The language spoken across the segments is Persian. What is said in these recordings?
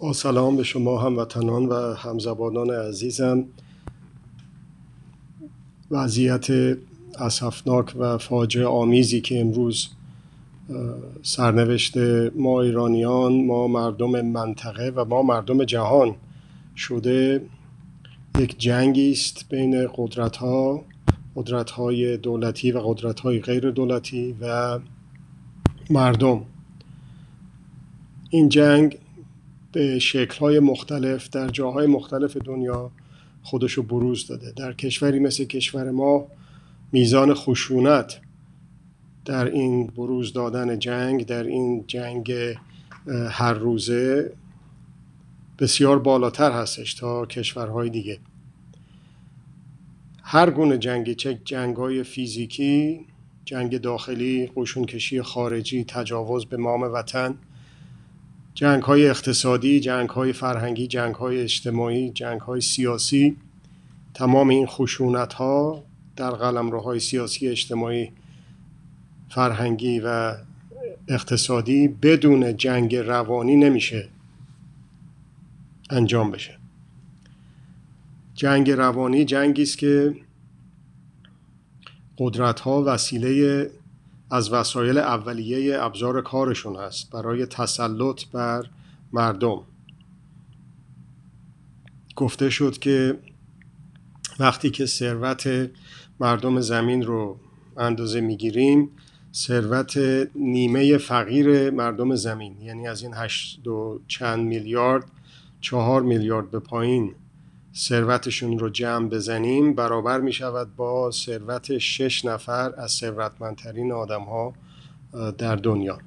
با سلام به شما هموطنان و همزبانان عزیزم. وضعیت اسفناک و فاجعه آمیزی که امروز سرنوشت ما ایرانیان ما مردم منطقه و ما مردم جهان شده یک جنگی است بین قدرت ها قدرت های دولتی و قدرت های غیر دولتی و مردم. این جنگ به شکلهای مختلف در جاهای مختلف دنیا خودشو بروز داده. در کشوری مثل کشور ما میزان خشونت در این بروز دادن جنگ در این جنگ هر روزه بسیار بالاتر هستش تا کشورهای دیگه. هر گونه جنگ چه جنگ های فیزیکی جنگ داخلی قشون خارجی تجاوز به مام وطن جنگ های اقتصادی جنگ های فرهنگی جنگ های اجتماعی جنگ های سیاسی تمام این خشونت ها در قلم های سیاسی اجتماعی فرهنگی و اقتصادی بدون جنگ روانی نمیشه انجام بشه. جنگ روانی جنگی است که قدرت ها وسیله از وسایل اولیه ابزار کارشون هست برای تسلط بر مردم. گفته شد که وقتی که ثروت مردم زمین رو اندازه می‌گیریم ثروت نیمه فقیر مردم زمین یعنی از این هشت و چند میلیارد چهار میلیارد به پایین. ثروتشون رو جمع بزنیم برابر می شود با ثروت شش نفر از ثروتمندترین آدم ها در دنیا.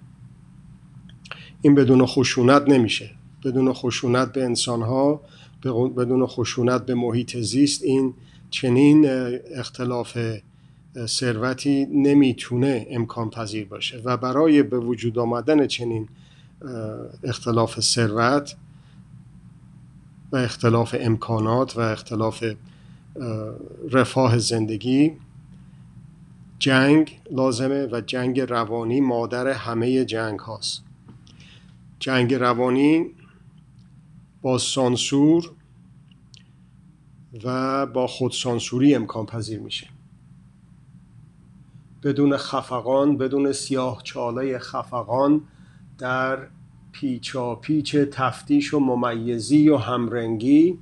این بدون خشونت نمیشه. بدون خشونت به انسان ها بدون خشونت به محیط زیست این چنین اختلاف ثروتی نمی‌تونه امکان پذیر باشه. و برای به وجود آمدن چنین اختلاف ثروت و اختلاف امکانات و اختلاف رفاه زندگی. جنگ لازمه و جنگ روانی مادر همه جنگ هاست. جنگ روانی با سانسور و با خودسانسوری امکان پذیر میشه. بدون خفقان بدون سیاه چاله خفقان در پیچا پیچ تفتیش و ممیزی و همرنگی.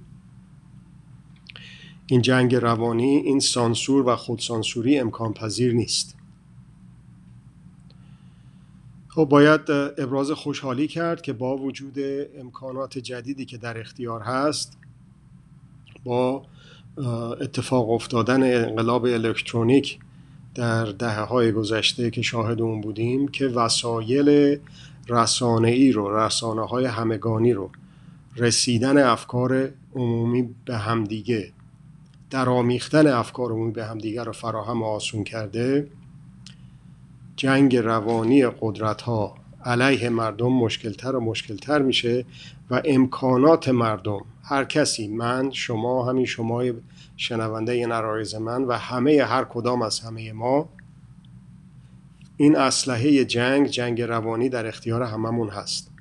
این جنگ روانی این سانسور و خودسانسوری امکان پذیر نیست. خب باید ابراز خوشحالی کرد که با وجود امکانات جدیدی که در اختیار هست با اتفاق افتادن انقلاب الکترونیک در دهه های گذشته که شاهد اون بودیم که وسایل رسانه ای رو رسانه های همگانی رو رسیدن افکار عمومی به همدیگه در آمیختن افکار عمومی به همدیگه رو فراهم و آسون کرده جنگ روانی قدرت ها علیه مردم مشکلتر و مشکلتر میشه و امکانات مردم هر کسی من شما همین شما شنونده این عرایز من و همه هر کدام از همه ما این اسلحه جنگ جنگ روانی در اختیار هممون هست.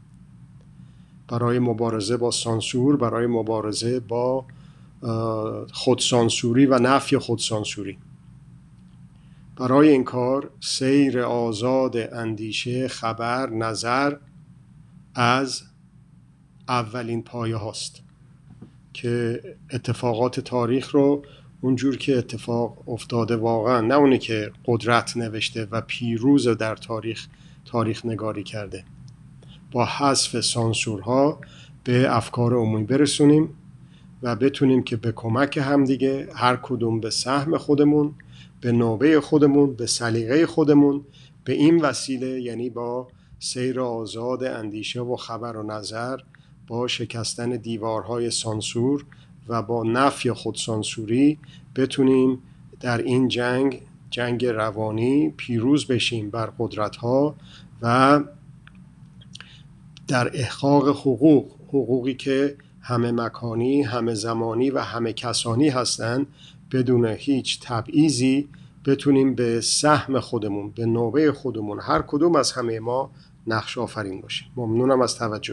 برای مبارزه با سانسور برای مبارزه با خودسانسوری و نفی خودسانسوری. برای این کار سیر آزاد اندیشه خبر نظر از اولین پایه هاست که اتفاقات تاریخ رو اونجور که اتفاق افتاده واقعا نه اونی که قدرت نوشته و پیروز در تاریخ تاریخ نگاری کرده. با حذف سانسورها به افکار عمومی برسونیم و بتونیم که به کمک همدیگه هر کدوم به سهم خودمون به نوبه خودمون به سلیقه خودمون به این وسیله یعنی با سیر آزاد اندیشه و خبر و نظر با شکستن دیوارهای سانسور و با نفی خودسانسوری بتونیم در این جنگ جنگ روانی پیروز بشیم بر قدرت ها و در احقاق حقوق حقوقی که همه مکانی همه زمانی و همه کسانی هستند بدون هیچ تبعیضی بتونیم به سهم خودمون به نوبه خودمون هر کدوم از همه ما نقش آفرین باشیم. ممنونم از توجه